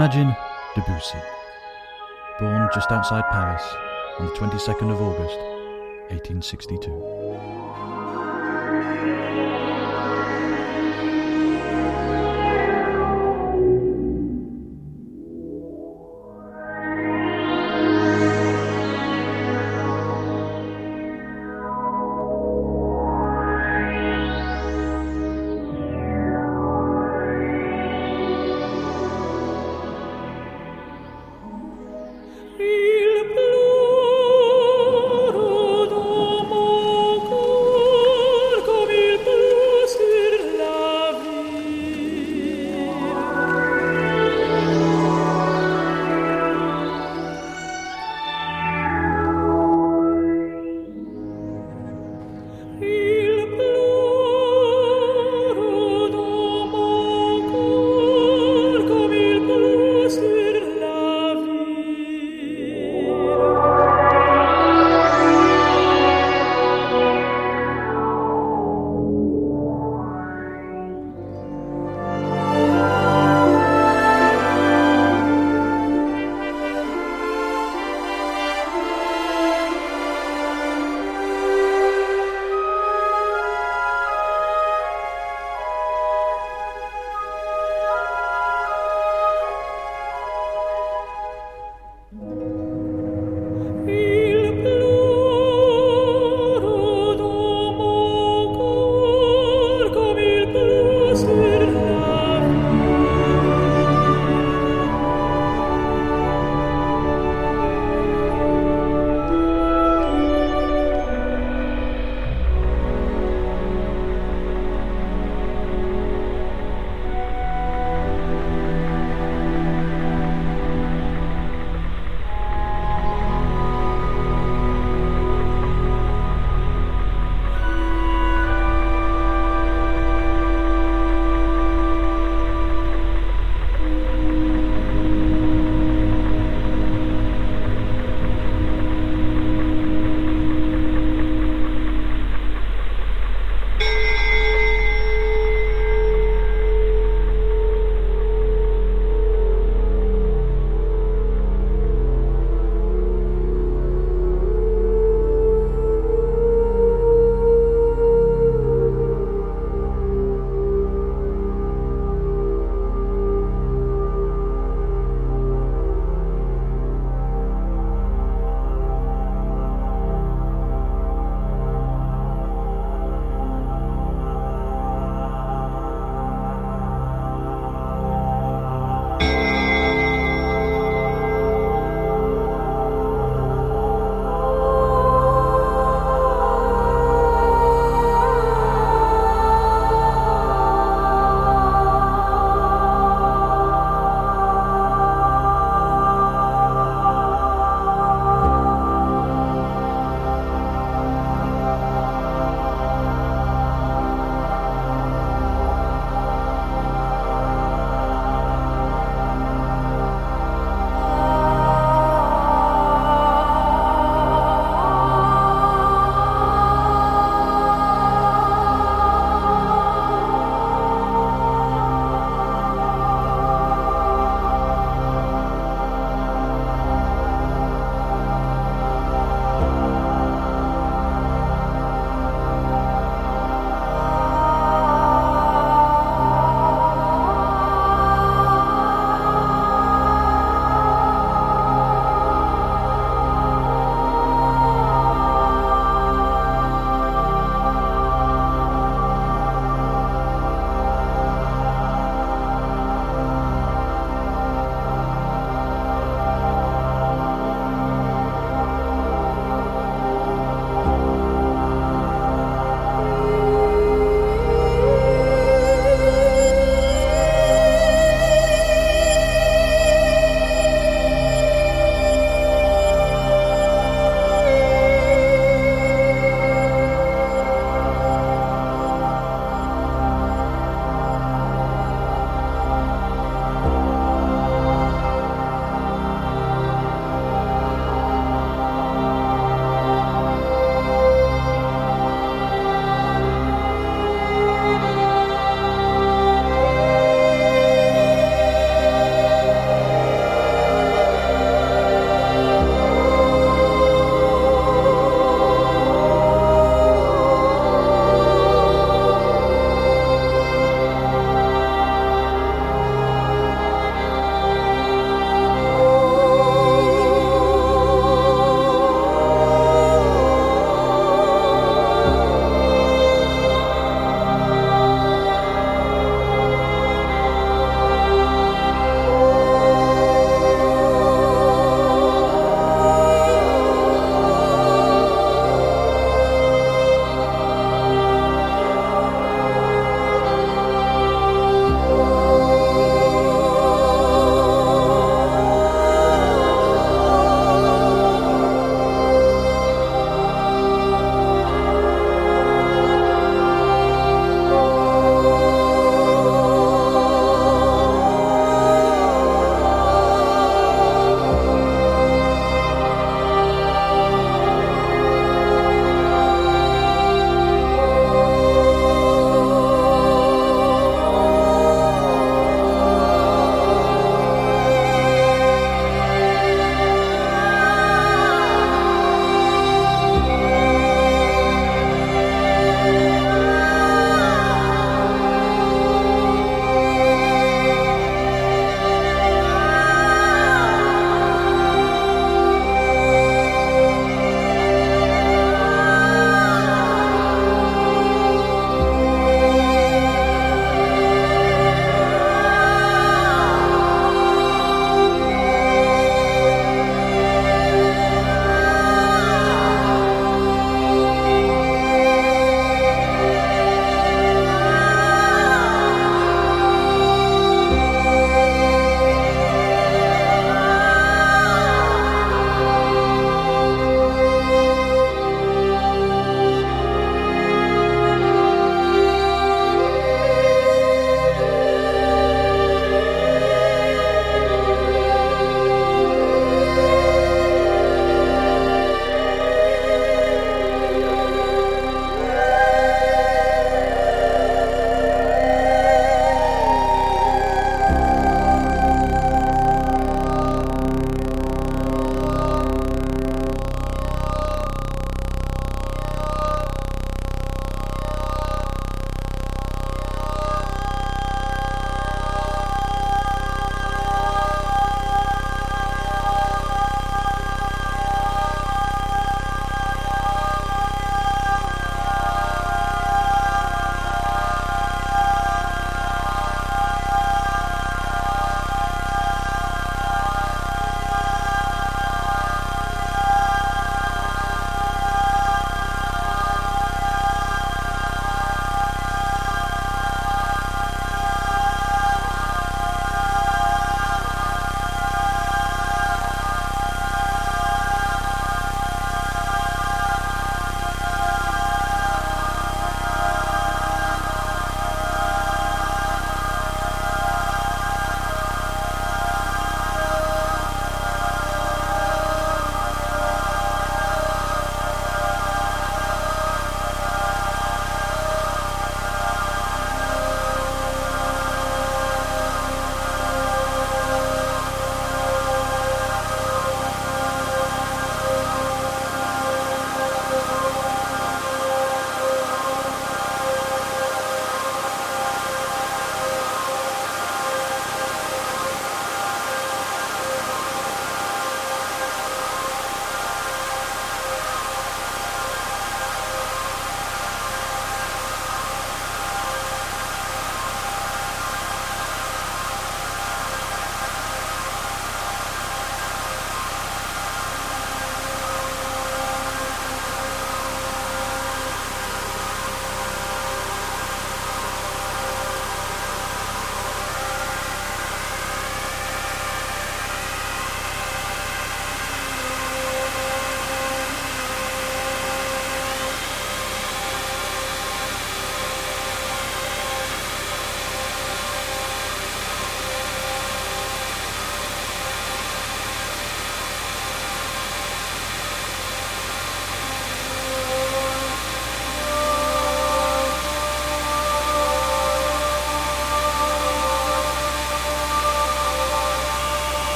Imagine Debussy, born just outside Paris on the 22nd of August, 1862.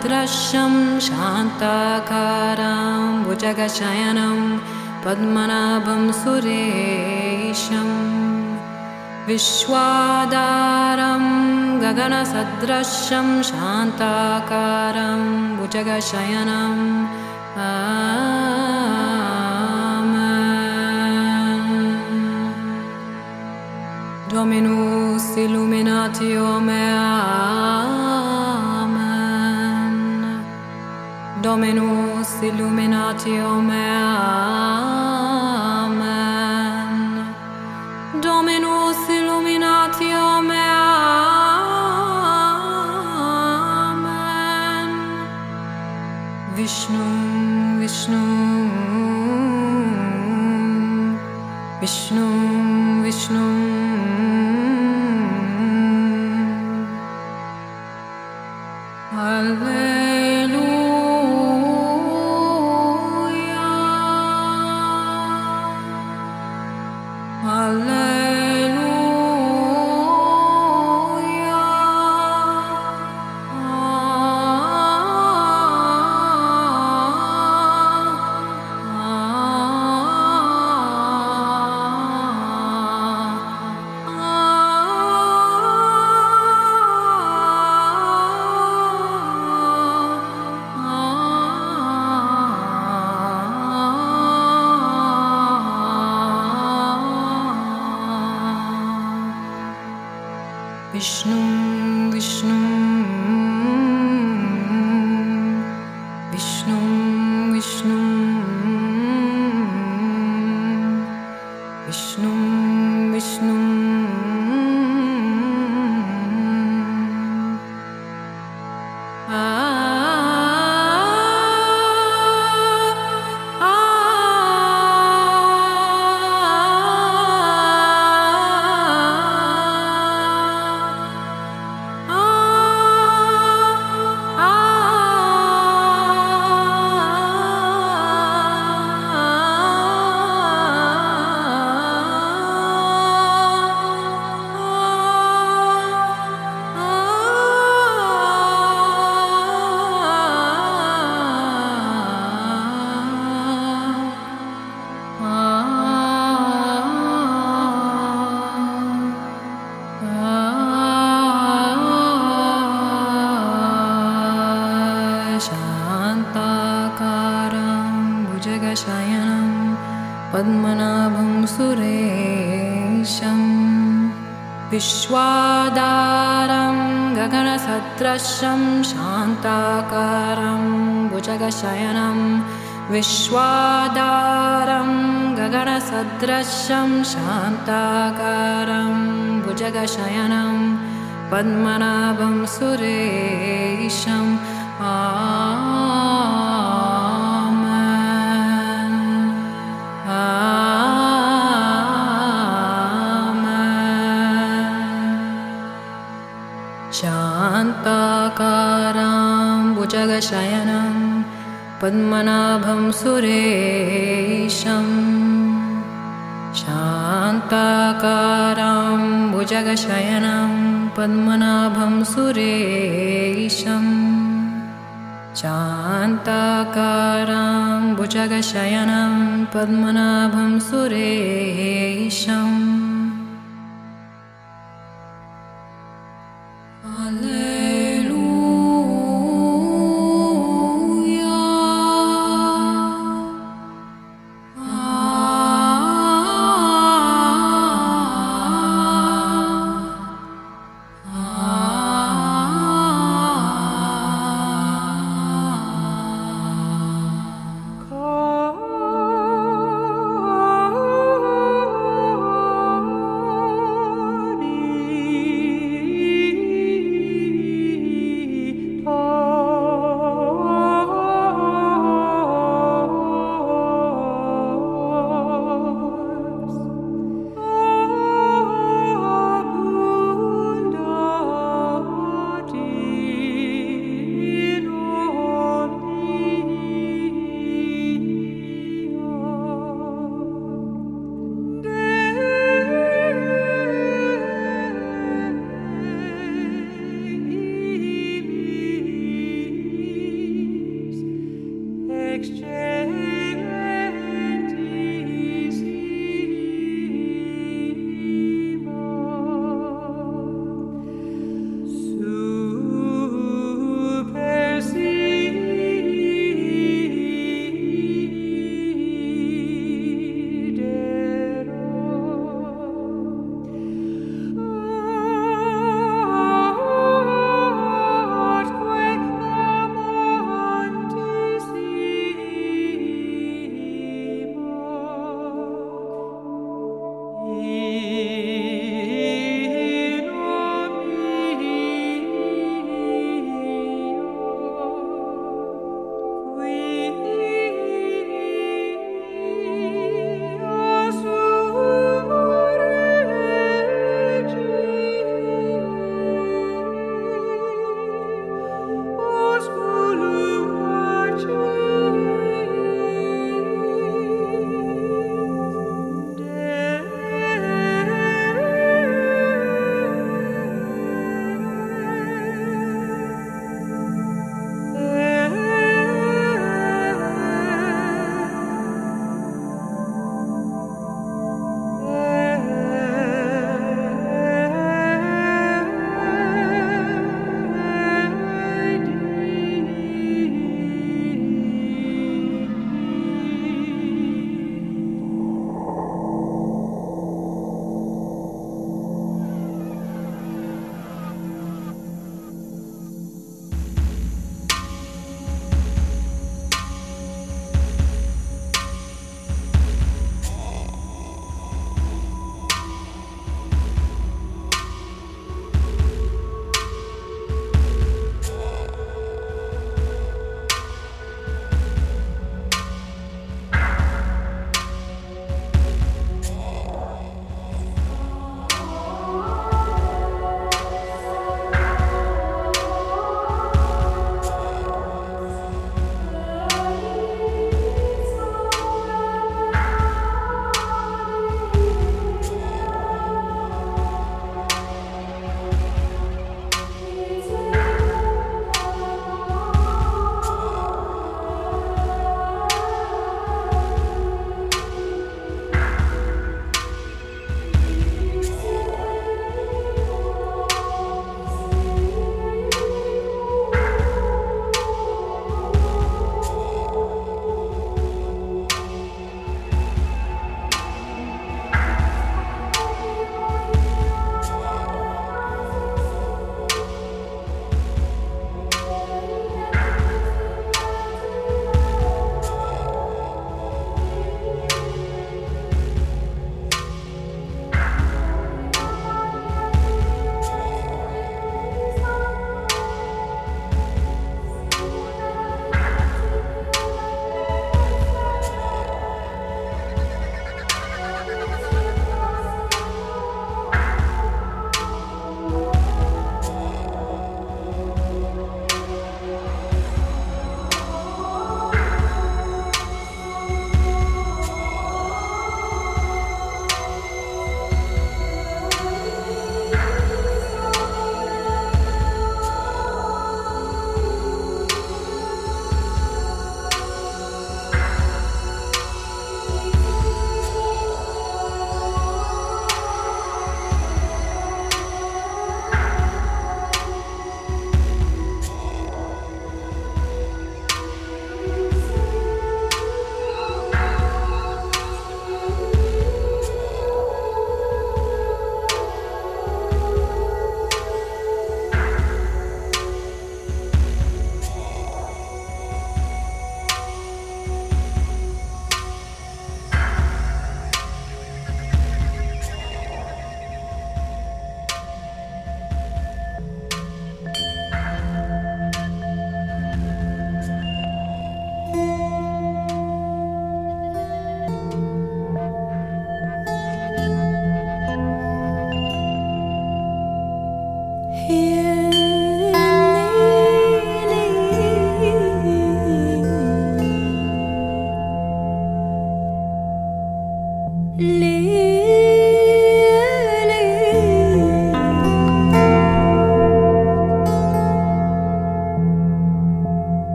गगनसदृशं शान्ताकारां भुजगशयनं पद्मनाभं सुरेशम् विश्वादारं गगनसदृशं शान्ताकारं भुजगशयनम् Dominus illuminatio mea Dominus illuminatio mea Amen. Dominus illuminatio mea Amen. Vishnu Vishnu Vishnu Vishnu शान्ताकारं भुजगशयनं विश्वादारं गगनसदृशं शान्ताकारं भुजगशयनं पद्मनाभं सुरेशम् आ जगशयनं पद्मनाभं सुरेशम्। शान्ताकारां भुजगशयनं पद्मनाभं सुरेशम्। शान्ताकारां भुजगशयनं पद्मनाभं सुरेशम्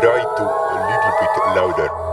Try to a little bit louder.